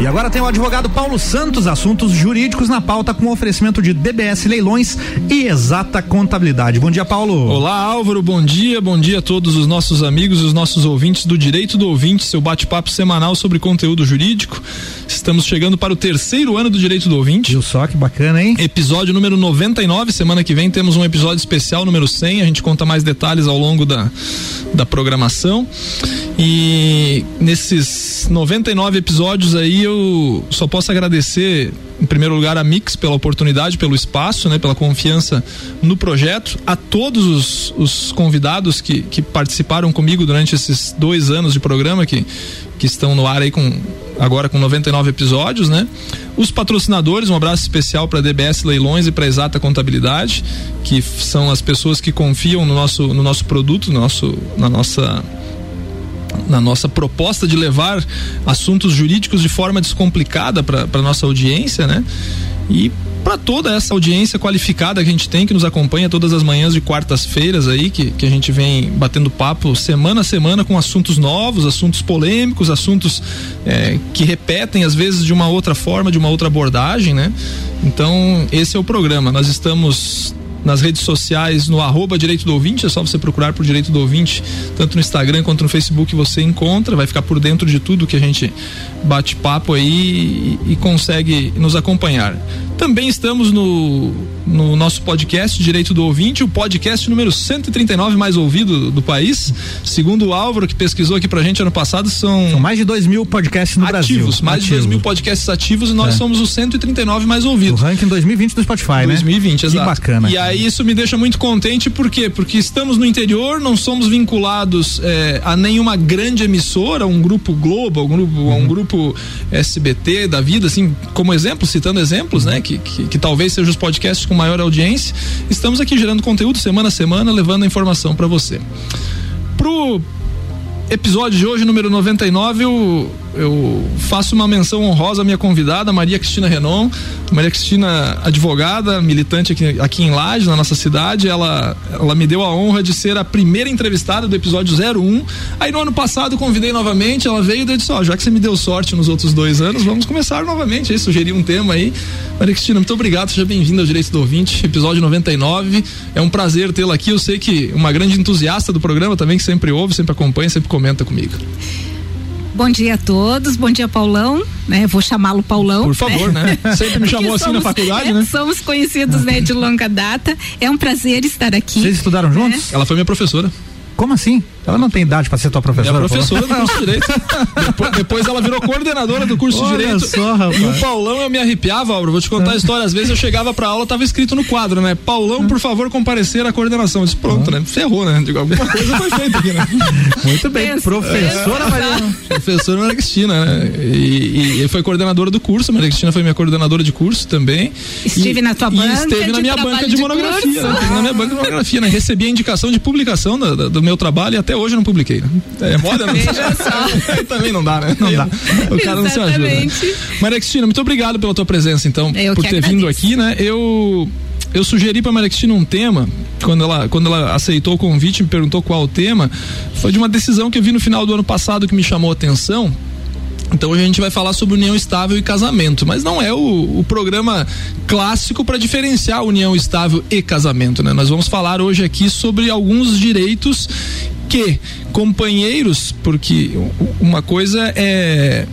E agora tem o advogado Paulo Santos, assuntos jurídicos na pauta com oferecimento de DBS Leilões e Exata Contabilidade. Bom dia, Paulo. Olá, Álvaro. Bom dia. Bom dia a todos os nossos amigos e os nossos ouvintes do Direito do Ouvinte, seu bate-papo semanal sobre conteúdo jurídico. Estamos chegando para o terceiro ano do Direito do Ouvinte. Viu só que bacana, hein? Episódio número 99. Semana que vem temos um episódio especial número 100. A gente conta mais detalhes ao longo da, da programação. E nesses 99 episódios aí eu só posso agradecer em primeiro lugar a Mix pela oportunidade, pelo espaço, né, pela confiança no projeto, a todos os, os convidados que, que participaram comigo durante esses dois anos de programa que, que estão no ar aí com agora com 99 episódios, né? Os patrocinadores, um abraço especial para DBS Leilões e para Exata Contabilidade, que são as pessoas que confiam no nosso no nosso produto, no nosso na nossa na nossa proposta de levar assuntos jurídicos de forma descomplicada para nossa audiência, né? E para toda essa audiência qualificada que a gente tem, que nos acompanha todas as manhãs de quartas-feiras aí, que, que a gente vem batendo papo semana a semana com assuntos novos, assuntos polêmicos, assuntos é, que repetem às vezes de uma outra forma, de uma outra abordagem, né? Então, esse é o programa. Nós estamos nas redes sociais, no arroba Direito do Ouvinte, é só você procurar por Direito do Ouvinte, tanto no Instagram quanto no Facebook você encontra, vai ficar por dentro de tudo que a gente bate papo aí e, e consegue nos acompanhar. Também estamos no, no nosso podcast Direito do Ouvinte, o podcast número 139 mais ouvido do país. Segundo o Álvaro, que pesquisou aqui pra gente ano passado, são. São mais de 2 mil podcasts no ativos, Brasil. Mais de 2 mil podcasts ativos e nós é. somos o 139 mais ouvidos. O ranking 2020 do Spotify, 2020, né? 2020, exato. Que bacana. E aí isso me deixa muito contente, por quê? Porque estamos no interior, não somos vinculados é, a nenhuma grande emissora, um grupo Globo, um grupo, uhum. um grupo SBT da vida, assim, como exemplo, citando exemplos, né? Que, que, que talvez sejam os podcasts com maior audiência. Estamos aqui gerando conteúdo semana a semana, levando a informação para você. Pro episódio de hoje, número 99, eu eu faço uma menção honrosa à minha convidada, Maria Cristina Renon. Maria Cristina, advogada, militante aqui, aqui em Laje, na nossa cidade, ela, ela me deu a honra de ser a primeira entrevistada do episódio 01. Aí no ano passado convidei novamente, ela veio e disse: Ó, oh, já que você me deu sorte nos outros dois anos, vamos começar novamente. Aí sugeri um tema aí. Maria Cristina, muito obrigado, seja bem-vinda ao Direito do Ouvinte, episódio 99. É um prazer tê-la aqui. Eu sei que uma grande entusiasta do programa também, que sempre ouve, sempre acompanha, sempre comenta comigo. Bom dia a todos, bom dia Paulão, né? Vou chamá-lo Paulão. Por favor, né? né? Sempre me chamou assim somos, na faculdade, né? Somos conhecidos, né, de longa data. É um prazer estar aqui. Vocês estudaram juntos? Ela foi minha professora. Como assim? Ela não tem idade para ser tua professora? É professora do curso de Direito. depois, depois, ela virou coordenadora do curso Olha de Direito. Só, rapaz. E o Paulão eu me arrepiava, Álvaro. Vou te contar a história. Às vezes eu chegava pra aula, tava escrito no quadro, né? Paulão, por favor, comparecer à coordenação. Eu disse, pronto, né? Ferrou, né? Digo, alguma coisa foi feita aqui, né? Muito bem. Pensa, professora é, Maria. Professora Maria Cristina, né? E, e, foi coordenadora do curso. Maria Cristina foi minha coordenadora de curso também. Estive e, na tua banca. E esteve na minha banca de, de monografia. Né? Na minha banca de monografia, né? Recebi a indicação de publicação do, do meu trabalho e até hoje não publiquei, né? É moda, não. Também não dá, né? Não dá. O cara não se ajuda. Né? Maria Cristina, muito obrigado pela tua presença, então, Eu por ter agradeço. vindo aqui, né? Eu eu sugeri para Maria Cristina um tema, quando ela, quando ela aceitou o convite, me perguntou qual o tema, foi de uma decisão que eu vi no final do ano passado que me chamou a atenção. Então hoje a gente vai falar sobre união estável e casamento, mas não é o, o programa clássico para diferenciar união estável e casamento, né? Nós vamos falar hoje aqui sobre alguns direitos que companheiros, porque uma coisa é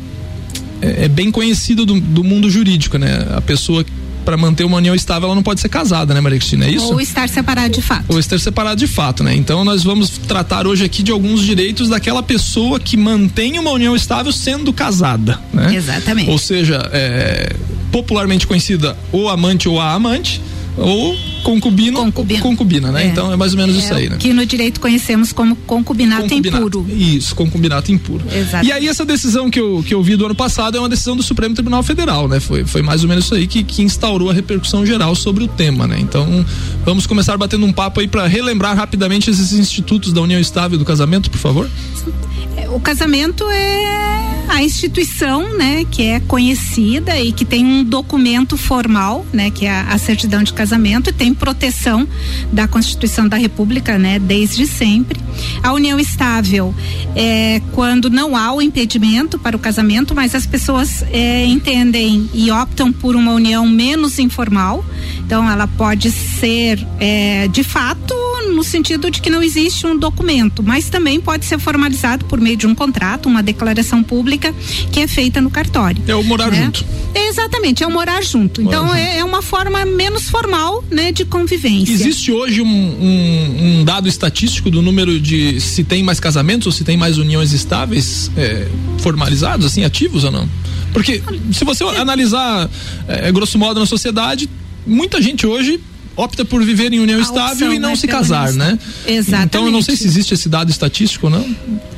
é, é bem conhecida do, do mundo jurídico, né? A pessoa para manter uma união estável, ela não pode ser casada, né, Maria Cristina? É isso? Ou estar separado de fato. Ou estar separado de fato, né? Então nós vamos tratar hoje aqui de alguns direitos daquela pessoa que mantém uma união estável sendo casada, né? Exatamente. Ou seja, é, popularmente conhecida o amante ou a amante, ou concubino, concubina, concubina né? É. Então é mais ou menos é, isso aí, né? Que no direito conhecemos como concubinato, concubinato, impuro. Isso, concubinato impuro. Exato. E aí essa decisão que eu, que eu vi do ano passado é uma decisão do Supremo Tribunal Federal, né? Foi, foi mais ou menos isso aí que, que instaurou a repercussão geral sobre o tema, né? Então vamos começar batendo um papo aí para relembrar rapidamente esses institutos da união estável e do casamento, por favor. É, o casamento é a instituição, né, que é conhecida e que tem um documento formal, né, que é a, certidão de casamento e tem proteção da Constituição da República, né, desde sempre. A união estável é quando não há o impedimento para o casamento, mas as pessoas é, entendem e optam por uma união menos informal. Então, ela pode ser é, de fato no sentido de que não existe um documento, mas também pode ser formalizado por meio de um contrato, uma declaração pública que é feita no cartório. É o morar né? junto. exatamente, é o morar junto. Morar então junto. É, é, uma forma menos formal, né, de convivência. Existe hoje um, um, um, dado estatístico do número de se tem mais casamentos ou se tem mais uniões estáveis é, formalizados, assim, ativos ou não? Porque se você analisar é, grosso modo na sociedade, muita gente hoje opta por viver em união a estável e não né, se casar, né? Exatamente. Então eu não sei se existe esse dado estatístico, não.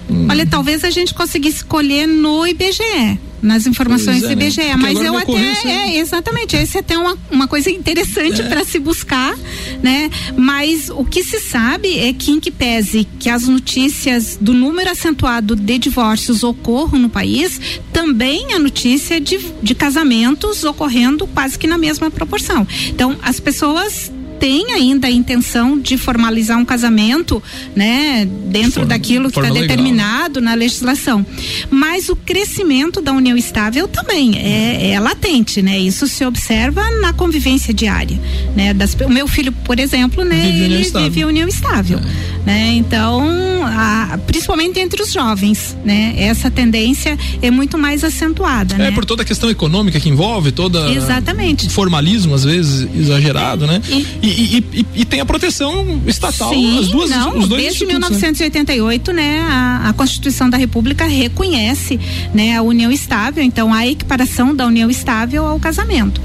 Hum. Olha, talvez a gente conseguisse escolher no IBGE nas informações do IBGE, né? mas eu até é, exatamente, esse é até uma, uma coisa interessante é. para se buscar, né? Mas o que se sabe é que em que pese que as notícias do número acentuado de divórcios ocorram no país, também a notícia de, de casamentos ocorrendo quase que na mesma proporção. Então, as pessoas tem ainda a intenção de formalizar um casamento, né, dentro Forma, daquilo que está determinado na legislação. Mas o crescimento da união estável também é, é, latente, né? Isso se observa na convivência diária, né? Das, o meu filho, por exemplo, né, vive ele estável. vive união estável, é. né? Então, a, principalmente entre os jovens, né? Essa tendência é muito mais acentuada, é, né? por toda a questão econômica que envolve, toda Exatamente. formalismo às vezes exagerado, né? E, e, e, e, tem a proteção estatal, Sim, as duas, não, os dois desde 1988, né, a, a, Constituição da República reconhece, né, a união estável, então a equiparação da união estável ao casamento.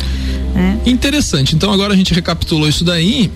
Né? Interessante. Então agora a gente recapitulou isso daí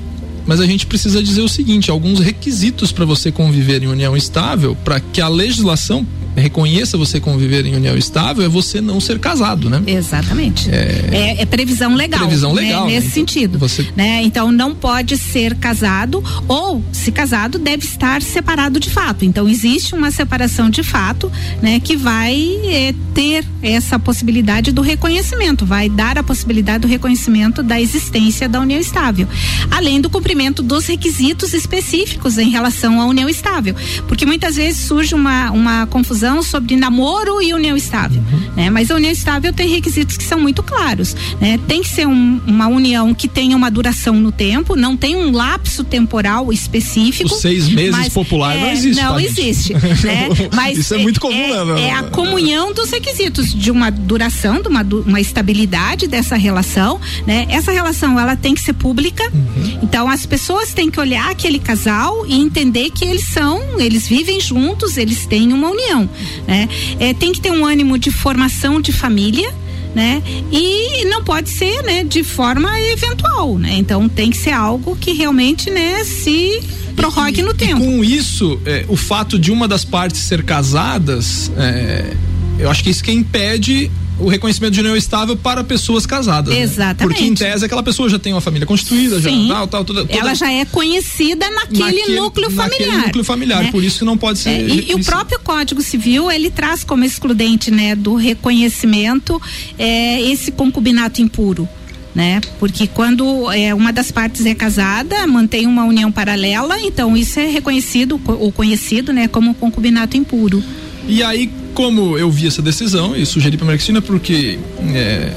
mas a gente precisa dizer o seguinte: alguns requisitos para você conviver em união estável, para que a legislação reconheça você conviver em união estável é você não ser casado, né? Exatamente. É, é, é previsão legal. Previsão né? legal. Né? Nesse então, sentido. Você... Né? Então não pode ser casado ou, se casado, deve estar separado de fato. Então existe uma separação de fato, né? Que vai é, ter essa possibilidade do reconhecimento, vai dar a possibilidade do reconhecimento da existência da união estável, além do cumprimento dos requisitos específicos em relação à união estável, porque muitas vezes surge uma, uma confusão sobre namoro e união estável, uhum. né? Mas a união estável tem requisitos que são muito claros, né? Tem que ser um, uma união que tenha uma duração no tempo, não tem um lapso temporal específico. Os seis meses mas, popular é, não existe. Não existe, né? Mas isso é, muito comum, é, né? É a comunhão dos requisitos de uma duração, de uma, uma estabilidade dessa relação, né? Essa relação ela tem que ser pública. Uhum. Então as pessoas têm que olhar aquele casal e entender que eles são, eles vivem juntos, eles têm uma união né? É, tem que ter um ânimo de formação de família, né? E não pode ser, né, de forma eventual, né? Então tem que ser algo que realmente, né, se prorrogue e, no tempo. com isso, é, o fato de uma das partes ser casadas, é, eu acho que isso que impede o reconhecimento de união estável para pessoas casadas. Né? Exatamente. Né? Porque em tese aquela pessoa já tem uma família constituída, Sim. já tal, tal, toda, toda, Ela já é conhecida naquele, naquele núcleo familiar. Naquele núcleo familiar, né? por isso que não pode ser. É, e, e, o próprio Código Civil ele traz como excludente, né, do reconhecimento é, esse concubinato impuro. Né? Porque quando é, uma das partes é casada, mantém uma união paralela, então isso é reconhecido ou conhecido, né, como concubinato impuro. E aí, como eu vi essa decisão e sugeri para a Cristina, porque é,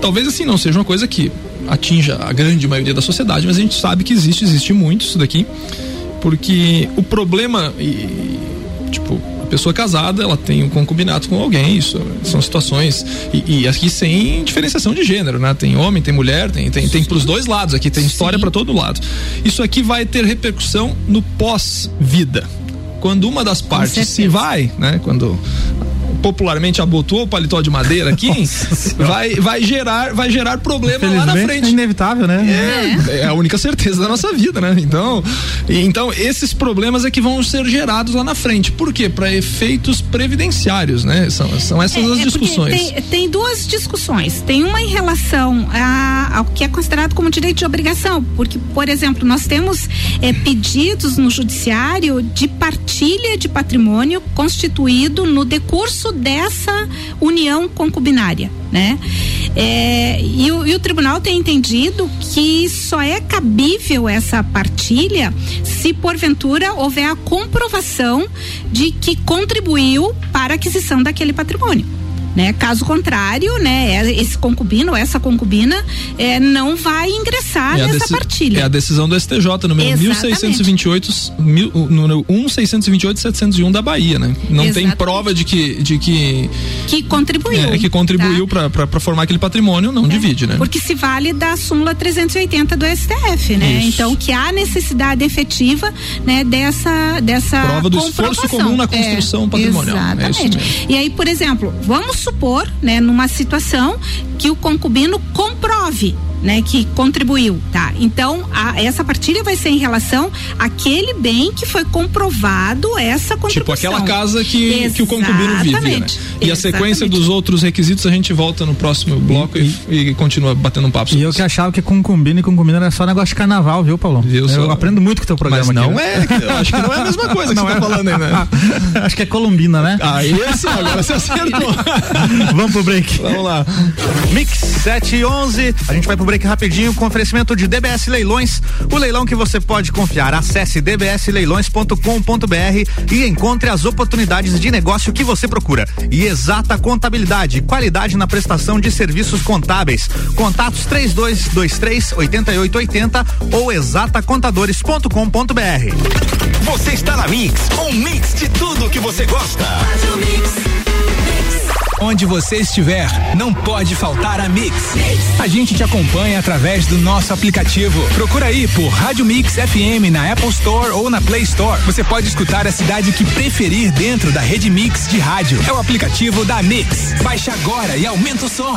talvez assim não seja uma coisa que atinja a grande maioria da sociedade, mas a gente sabe que existe, existe muito isso daqui, porque o problema e tipo a pessoa casada ela tem um concubinato com alguém, isso são situações e, e aqui sem diferenciação de gênero, né? Tem homem, tem mulher, tem tem, tem para os dois lados aqui, tem história para todo lado. Isso aqui vai ter repercussão no pós-vida quando uma das partes se vai, né? Quando popularmente abotoou o paletó de madeira aqui, vai, vai gerar vai gerar problema lá na frente. É inevitável, né? É, é a única certeza da nossa vida, né? Então, então esses problemas é que vão ser gerados lá na frente. Por quê? Para efeitos previdenciários, né? São, são essas é, as é discussões. Tem, tem, duas discussões. Tem uma em relação a, ao que é considerado como direito de obrigação, porque, por exemplo, nós temos é, pedidos no judiciário de partilha de patrimônio constituído no decurso dessa união concubinária, né? É, e, o, e o tribunal tem entendido que só é cabível essa partilha se porventura houver a comprovação de que contribuiu para a aquisição daquele patrimônio né? Caso contrário, né? É, esse concubino, essa concubina, é, não vai ingressar é nessa partilha. É a decisão do STJ, número Exatamente. 1628, mil, número 1628 701 da Bahia, né? Não Exatamente. tem prova de que de que que contribuiu. É, que contribuiu tá? para formar aquele patrimônio, não é. divide, né? Porque se vale da súmula 380 do STF, né? Isso. Então que há necessidade efetiva, né, dessa dessa prova do esforço comum na construção é, patrimonial. É exatamente. e aí, por exemplo, vamos supor, né, numa situação que o concubino comprove né, que contribuiu, tá? Então, a, essa partilha vai ser em relação àquele bem que foi comprovado essa contribuição. Tipo aquela casa que, que o concubino vive, né? E Exatamente. a sequência dos outros requisitos a gente volta no próximo bloco e, e, e continua batendo um papo. E eu que achava que concubino e concubina era só negócio de carnaval, viu, Paulo? Eu, eu aprendo muito com o teu programa Mas não aqui, né? é, eu acho que não é a mesma coisa que não você tá é. tá falando aí, né? acho que é colombina, né? Ah, esse agora você acertou. Vamos pro break. Vamos lá. Mix 7 e 11, a gente vai pro break rapidinho com oferecimento de DBS Leilões, o leilão que você pode confiar. Acesse dbsleilões.com.br e encontre as oportunidades de negócio que você procura. E exata contabilidade, qualidade na prestação de serviços contábeis. Contatos 3223 8880 ou exatacontadores.com.br. Você está na Mix, um mix de tudo que você gosta. Onde você estiver, não pode faltar a Mix. A gente te acompanha através do nosso aplicativo. Procura aí por Rádio Mix FM na Apple Store ou na Play Store. Você pode escutar a cidade que preferir dentro da rede Mix de rádio. É o aplicativo da Mix. Baixe agora e aumenta o som.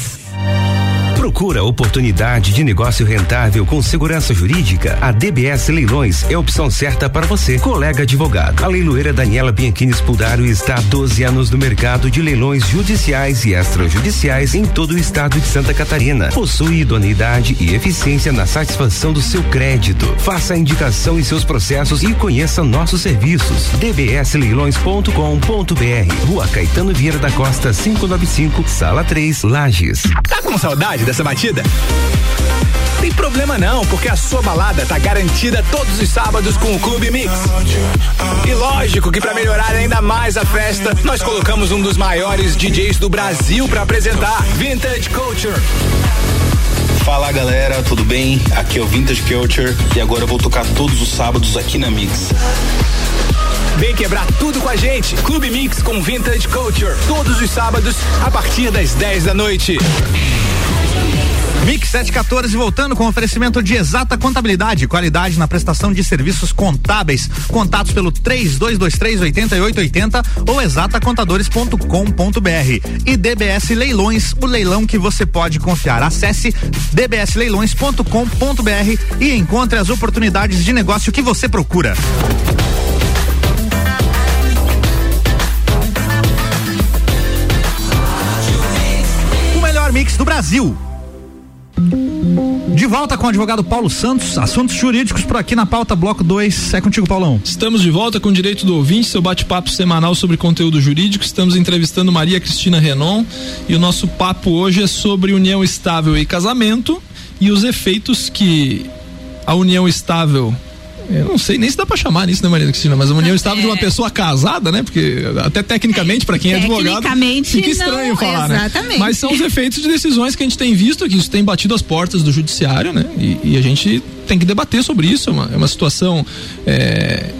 Procura oportunidade de negócio rentável com segurança jurídica? A DBS Leilões é a opção certa para você, colega advogado. A leiloeira Daniela Bianchini Spudário está há 12 anos no mercado de leilões judiciais e extrajudiciais em todo o estado de Santa Catarina. Possui idoneidade e eficiência na satisfação do seu crédito. Faça a indicação em seus processos e conheça nossos serviços. dbsleilões.com.br Rua Caetano Vieira da Costa 595, Sala 3, Lages. Tá com saudade dessa batida? Tem problema não, porque a sua balada tá garantida todos os sábados com o Clube Mix. E lógico que para melhorar ainda mais a festa, nós colocamos um dos maiores DJs do Brasil para apresentar Vintage Culture. Fala galera, tudo bem? Aqui é o Vintage Culture e agora eu vou tocar todos os sábados aqui na Mix. Vem quebrar tudo com a gente. Clube Mix com Vintage Culture. Todos os sábados, a partir das 10 da noite. Mix 714 voltando com oferecimento de exata contabilidade, qualidade na prestação de serviços contábeis. Contatos pelo 3223 8880 ou exatacontadores.com.br. E DBS Leilões, o leilão que você pode confiar. Acesse dbsleilões.com.br e encontre as oportunidades de negócio que você procura. Do Brasil. De volta com o advogado Paulo Santos, assuntos jurídicos por aqui na pauta Bloco 2. É contigo, Paulão. Estamos de volta com o Direito do Ouvinte, seu bate-papo semanal sobre conteúdo jurídico. Estamos entrevistando Maria Cristina Renon e o nosso papo hoje é sobre união estável e casamento e os efeitos que a união estável eu não sei nem se dá pra chamar nisso, né, Maria Cristina? Mas uma união estável é. de uma é. pessoa casada, né? Porque até tecnicamente, para quem é advogado, fica estranho não, falar, né? exatamente. né? Mas são os efeitos de decisões que a gente tem visto, que isso tem batido as portas do judiciário, né? E, e a gente tem que debater sobre isso. É uma, é uma situação é,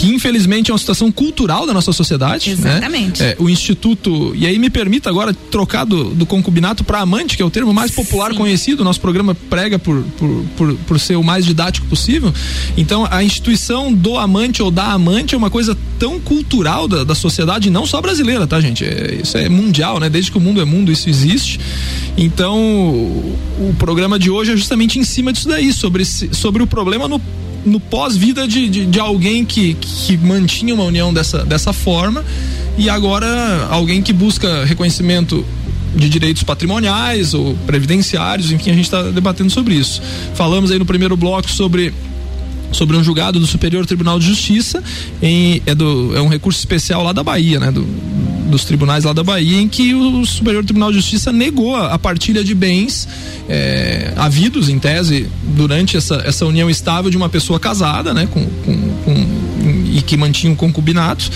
que infelizmente é uma situação cultural da nossa sociedade. Né? Exatamente. Né? É, o Instituto, e aí me permita agora trocar do, do concubinato para amante, que é o termo mais popular Sim. conhecido, nosso programa prega por, por, por, por, ser o mais didático possível. Então, a instituição do amante ou da amante é uma coisa tão cultural da, da sociedade, não só brasileira, tá, gente? É, isso é mundial, né? Desde que o mundo é mundo, isso existe. Então, o, o programa de hoje é justamente em cima disso daí, sobre, sobre o problema no no pós-vida de, de, de, alguém que, que mantinha uma união dessa, dessa forma e agora alguém que busca reconhecimento de direitos patrimoniais ou previdenciários, enfim, a gente está debatendo sobre isso. Falamos aí no primeiro bloco sobre sobre um julgado do Superior Tribunal de Justiça em, é, do, é um recurso especial lá da Bahia, né? Do, dos tribunais lá da Bahia, em que o Superior Tribunal de Justiça negou a, partilha de bens é, havidos, em tese, durante essa, essa união estável de uma pessoa casada, né, com, com, com e que mantinha um concubinato.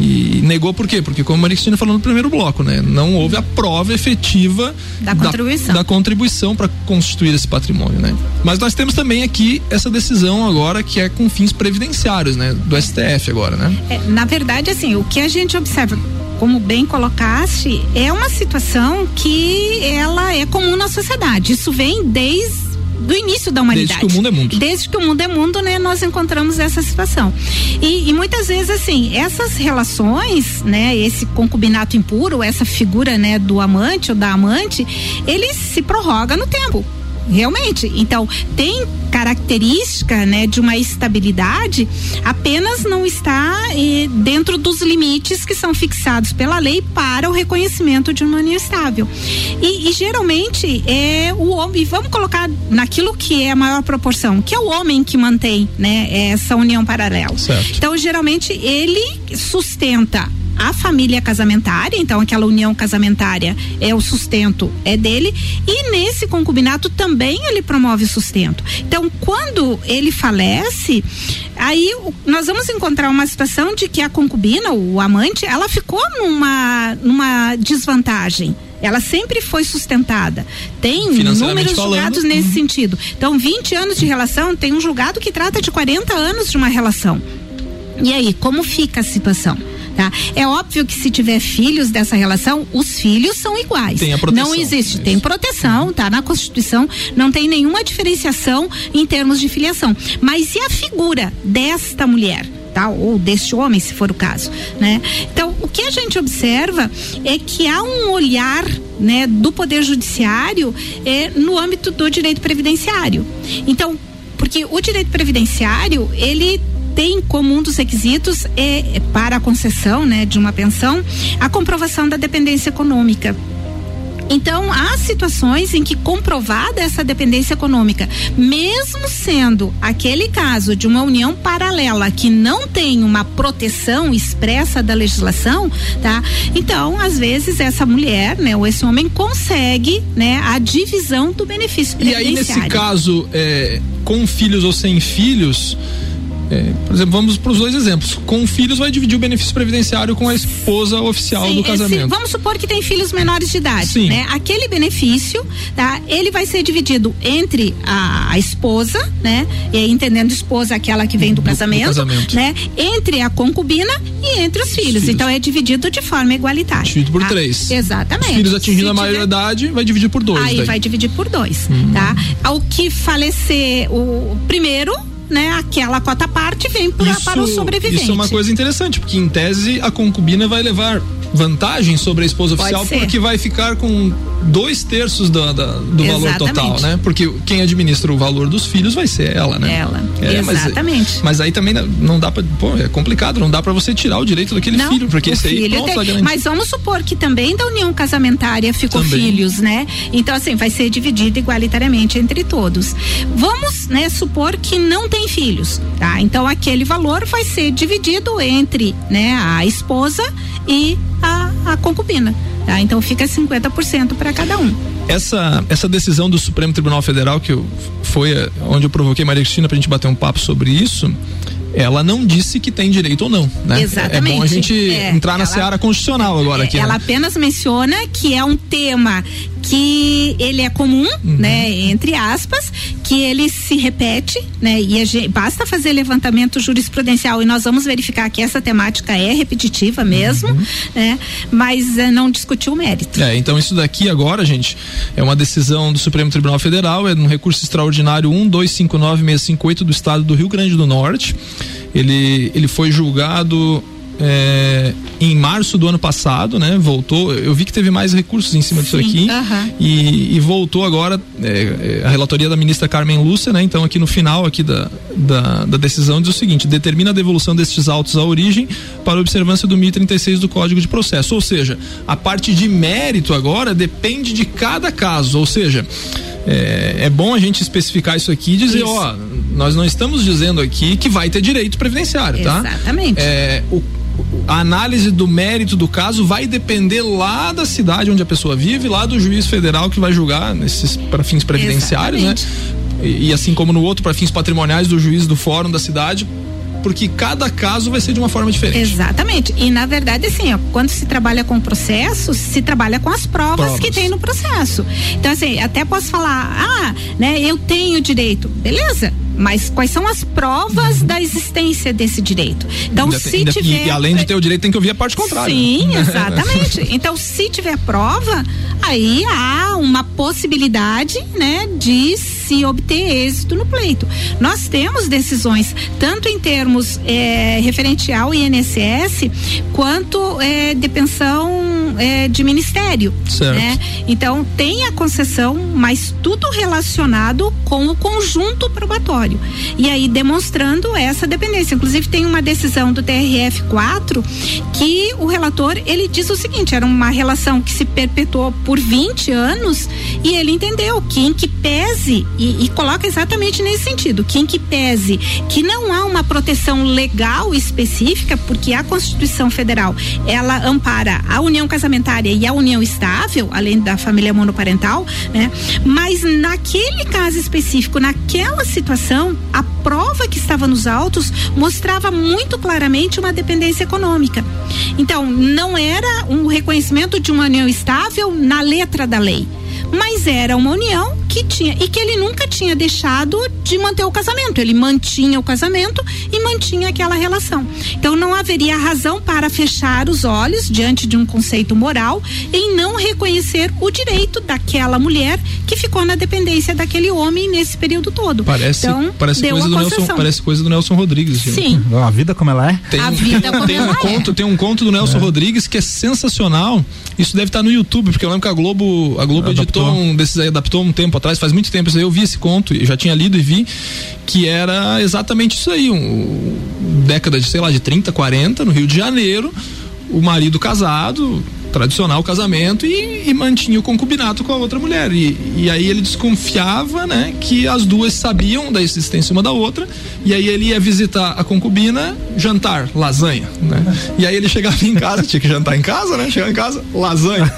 E negou por quê? Porque, como a Cristina falou no primeiro bloco, né? Não houve a prova efetiva da contribuição, da, da contribuição para constituir esse patrimônio, né? Mas nós temos também aqui essa decisão agora que é com fins previdenciários, né? Do STF agora, né? É, na verdade, assim, o que a gente observa como bem colocaste, é uma situação que ela é comum na sociedade. Isso vem desde do início da humanidade. Desde que o mundo é mundo. Desde que o mundo é mundo, né, nós encontramos essa situação. E, e, muitas vezes, assim, essas relações, né, esse concubinato impuro, essa figura, né, do amante ou da amante, ele se prorroga no tempo realmente. Então, tem característica, né, de uma estabilidade, apenas não está eh, dentro dos limites que são fixados pela lei para o reconhecimento de uma união estável. E, e geralmente é o homem, vamos colocar naquilo que é a maior proporção, que é o homem que mantém, né, essa união paralela. Certo. Então, geralmente ele sustenta a família casamentária, então aquela união casamentária é o sustento é dele e nesse concubinato também ele promove sustento. Então, quando ele falece, aí nós vamos encontrar uma situação de que a concubina, o amante, ela ficou numa numa desvantagem. Ela sempre foi sustentada. Tem números julgados nesse uhum. sentido. Então, 20 anos de relação, tem um julgado que trata de 40 anos de uma relação. E aí, como fica a situação? Tá? É óbvio que se tiver filhos dessa relação, os filhos são iguais. Tem a proteção. Não existe, é tem proteção, tá? Na Constituição não tem nenhuma diferenciação em termos de filiação. Mas e a figura desta mulher? Tá? ou deste homem, se for o caso, né? Então, o que a gente observa é que há um olhar, né, do poder judiciário é, no âmbito do direito previdenciário. Então, porque o direito previdenciário, ele tem como um dos requisitos é, para a concessão, né, de uma pensão, a comprovação da dependência econômica. Então, há situações em que comprovada essa dependência econômica, mesmo sendo aquele caso de uma união paralela que não tem uma proteção expressa da legislação, tá? Então, às vezes essa mulher, né, ou esse homem consegue, né, a divisão do benefício E aí nesse caso, é, com filhos ou sem filhos, é, por exemplo, vamos para os dois exemplos. Com filhos, vai dividir o benefício previdenciário com a esposa oficial Sim, do casamento. Esse, vamos supor que tem filhos menores de idade. Sim. Né? Aquele benefício, tá? Ele vai ser dividido entre a, a esposa, né? E entendendo esposa aquela que vem do, do, casamento, do, casamento, né? Entre a concubina e entre os filhos. filhos. Então é dividido de forma igualitária. Dividido por tá? três. Exatamente. Os filhos atingindo Se a maioridade, vai dividir por dois. Aí daí. vai dividir por dois, hum. tá? Ao que falecer o primeiro né, aquela cota parte vem pra, isso, para o sobrevivente. Isso é uma coisa interessante, porque em tese a concubina vai levar vantagem sobre a esposa oficial porque vai ficar com dois terços do, valor total, né? Porque quem administra o valor dos filhos vai ser ela, né? Ela, é, exatamente. Mas, mas, aí também não dá pra, pô, é complicado, não dá para você tirar o direito daquele não, filho, porque esse aí pronto, tem, Mas vamos supor que também da união casamentária ficou também. filhos, né? Então assim, vai ser dividido igualitariamente entre todos. Vamos, né, supor que não tem filhos, tá? Então aquele valor vai ser dividido entre, né, a esposa e a, a concubina. Tá? Então fica 50% para cada um. essa, essa decisão do Supremo Tribunal Federal, que foi onde eu provoquei Maria Cristina para a gente bater um papo sobre isso, ela não disse que tem direito ou não, né? Exatamente. É bom a gente é, entrar na ela, seara constitucional agora aqui. Ela né? apenas menciona que é um tema que ele é comum, uhum. né, entre aspas, que ele se repete, né, e gente, basta fazer levantamento jurisprudencial e nós vamos verificar que essa temática é repetitiva mesmo, uhum. né, mas é, não discutiu o mérito. É, então isso daqui agora, gente, é uma decisão do Supremo Tribunal Federal, é no recurso extraordinário 1259658 do estado do Rio Grande do Norte. Ele, ele foi julgado é, em março do ano passado, né? Voltou. Eu vi que teve mais recursos em cima Sim, disso aqui e, e, voltou agora é, a relatoria da ministra Carmen Lúcia, né? Então aqui no final aqui da, da, da, decisão diz o seguinte: determina a devolução destes autos à origem para observância do 1036 do Código de Processo. Ou seja, a parte de mérito agora depende de cada caso. Ou seja, é, é, bom a gente especificar isso aqui e dizer, isso. ó, nós não estamos dizendo aqui que vai ter direito previdenciário, tá? Exatamente. É, o, a análise do mérito do caso vai depender lá da cidade onde a pessoa vive, lá do juiz federal que vai julgar nesses para fins previdenciários, né? Exatamente. né? E, e, assim como no outro para fins patrimoniais do juiz do fórum da cidade, porque cada caso vai ser de uma forma diferente. Exatamente. E na verdade, assim, ó, quando se trabalha com processo, se trabalha com as provas, provas, que tem no processo. Então, assim, até posso falar, ah, né, eu tenho direito. Beleza mas quais são as provas da existência desse direito? Então, ainda se ainda, tiver. E, além de ter o direito, tem que ouvir a parte contrária. Sim, exatamente. então, se tiver prova, aí há uma possibilidade, né, de se obter êxito no pleito. Nós temos decisões, tanto em termos é, referente ao INSS, quanto é, de pensão é, de ministério. Certo. Né? Então, tem a concessão, mas tudo relacionado com o conjunto probatório. E aí demonstrando essa dependência. Inclusive tem uma decisão do TRF 4 que o relator ele diz o seguinte: era uma relação que se perpetuou por 20 anos e ele entendeu que em que pese e, e coloca exatamente nesse sentido, que em que pese que não há uma proteção legal específica, porque a Constituição Federal ela ampara a união casamentária e a união estável, além da família monoparental, né? Mas naquele caso específico, naquela situação a prova que estava nos autos mostrava muito claramente uma dependência econômica. Então, não era um reconhecimento de uma união estável na letra da lei mas era uma união que tinha e que ele nunca tinha deixado de manter o casamento. Ele mantinha o casamento e mantinha aquela relação. Então não haveria razão para fechar os olhos diante de um conceito moral em não reconhecer o direito daquela mulher que ficou na dependência daquele homem nesse período todo. Parece, então, parece coisa do Nelson, parece coisa do Nelson Rodrigues. Sim. A vida como ela é. Tem, a vida como tem ela um é. conto, tem um conto do Nelson é. Rodrigues que é sensacional. Isso deve estar no YouTube, porque eu lembro que a Globo, a Globo editou um desses aí, adaptou um tempo atrás, faz muito tempo eu vi esse conto, e já tinha lido e vi, que era exatamente isso aí, um, década de, sei lá, de 30, 40, no Rio de Janeiro, o marido casado, tradicional casamento e, e, mantinha o concubinato com a outra mulher. E, e aí ele desconfiava, né, que as duas sabiam da existência uma da outra. E aí ele ia visitar a concubina, jantar, lasanha, né? E aí ele chegava em casa, tinha que jantar em casa, né? Chegava em casa, lasanha.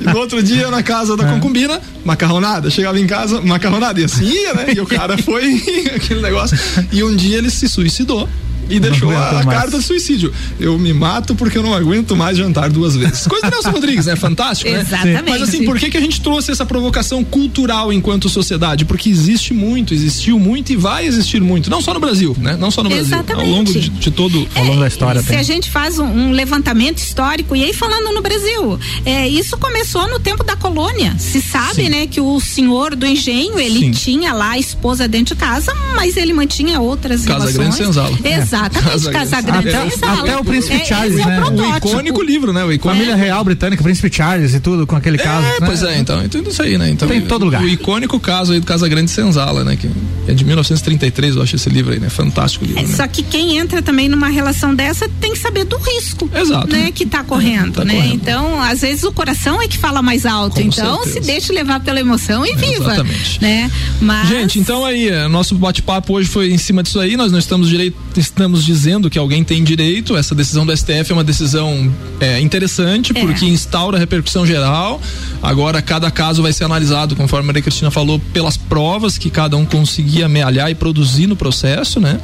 e no outro dia, na casa da concubina, macarronada. Chegava em casa, macarronada. E assim ia, né? E o cara foi aquele negócio. E um dia ele se suicidou e deixou a, a carta de suicídio. Eu me mato porque eu não aguento mais jantar duas vezes. Coisa do Nelson Rodrigues, né? Fantástico, né? Exatamente. Mas assim, por que, que a gente trouxe essa provocação cultural enquanto sociedade? Porque existe muito, existiu muito e vai existir muito. Não só no Brasil, né? Não só no Exatamente. Brasil. Ao longo de, de todo. É, ao longo da história. Se tem. a gente faz um, um, levantamento histórico, e aí falando no Brasil, é, isso começou no tempo da colônia. Se sabe, Sim. né, que o senhor do engenho, ele Sim. tinha lá a esposa dentro de casa, mas ele mantinha outras Casa relações. Grande Senzala. Exatamente. Exatamente, Casa Grande até, até o Príncipe é, Charles, é né? O, o, icônico livro, né? O icônico. Família Real Britânica, Príncipe Charles e tudo, com aquele caso. É, né? pois é, então, então isso aí, né? Então, Tem em todo lugar. O icônico caso aí do Casa Grande Senzala, né? Que é de 1933, eu acho esse livro aí, né? Fantástico livro. É, né? Só que quem entra também numa relação dessa tem que saber do risco. Exato. Né? Que tá correndo, tá né? Correndo. Então, às vezes o coração é que fala mais alto. Com então, certeza. se deixe levar pela emoção e viva. Exatamente. Né? Mas... Gente, então aí, é, nosso bate-papo hoje foi em cima disso aí. Nós não estamos direito, estamos dizendo que alguém tem direito. Essa decisão do STF é uma decisão é, interessante é. porque instaura repercussão geral. Agora cada caso vai ser analisado, conforme a Maria Cristina falou, pelas provas que cada um conseguia amealhar e produzir no processo, né?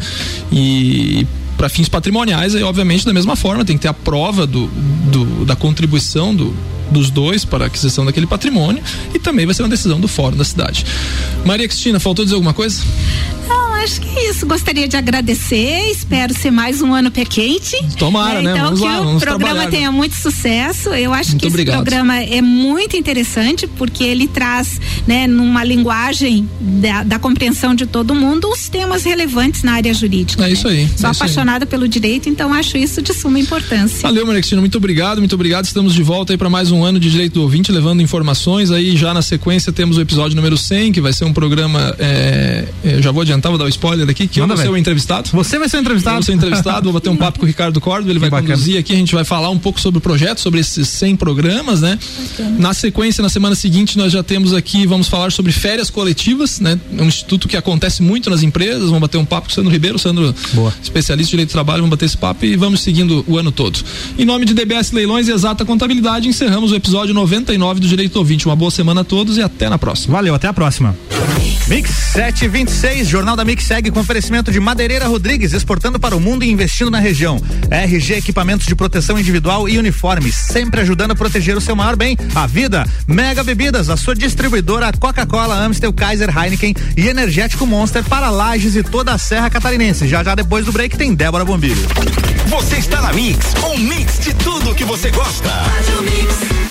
E para fins patrimoniais, aí, obviamente, da mesma forma, tem que ter a prova do, do da contribuição do, dos dois para a aquisição daquele patrimônio e também vai ser uma decisão do fórum da cidade. Maria Cristina, faltou dizer alguma coisa? Acho que é isso. Gostaria de agradecer. Espero ser mais um ano pé quente. Tomara, né? Então, Vamos que lá, o programa tenha muito sucesso. Eu acho muito que obrigado. esse programa é muito interessante porque ele traz, né, numa linguagem da, da, compreensão de todo mundo, os temas relevantes na área jurídica. É né? isso aí. Sou é apaixonada pelo direito, então acho isso de suma importância. Valeu, Cristina. Muito obrigado, muito obrigado. Estamos de volta aí para mais um ano de Direito do Ouvinte, levando informações. Aí já na sequência temos o episódio número 100, que vai ser um programa. É, já vou adiantar, vou dar o spoiler aqui, que Manda eu vou ser o entrevistado. Você vai ser o entrevistado? Eu vou ser entrevistado, vou bater um papo com o Ricardo Cordo, ele vai bacana. conduzir aqui, a gente vai falar um pouco sobre o projeto, sobre esses 100 programas, né? Bacana. Na sequência, na semana seguinte, nós já temos aqui, vamos falar sobre férias coletivas, né? É um instituto que acontece muito nas empresas, vamos bater um papo com o Sandro Ribeiro, Sandro, Boa. especialista em direito do trabalho, vamos bater esse papo e vamos seguindo o ano todo. Em nome de DBS Leilões e Exata Contabilidade, encerramos o episódio 99 do Direito Ouvinte. Uma boa semana a todos e até na próxima. Valeu, até a próxima. Mix 726, Jornal da Mix segue com oferecimento de Madeireira Rodrigues, exportando para o mundo e investindo na região. RG Equipamentos de Proteção Individual e Uniformes, sempre ajudando a proteger o seu maior bem, a vida. Mega Bebidas, a sua distribuidora Coca-Cola, Amstel, Kaiser, Heineken e Energético Monster para Lages e toda a Serra Catarinense. Já já depois do break tem Débora Bombilho. Você está na Mix, um mix de tudo que você gosta. Mix.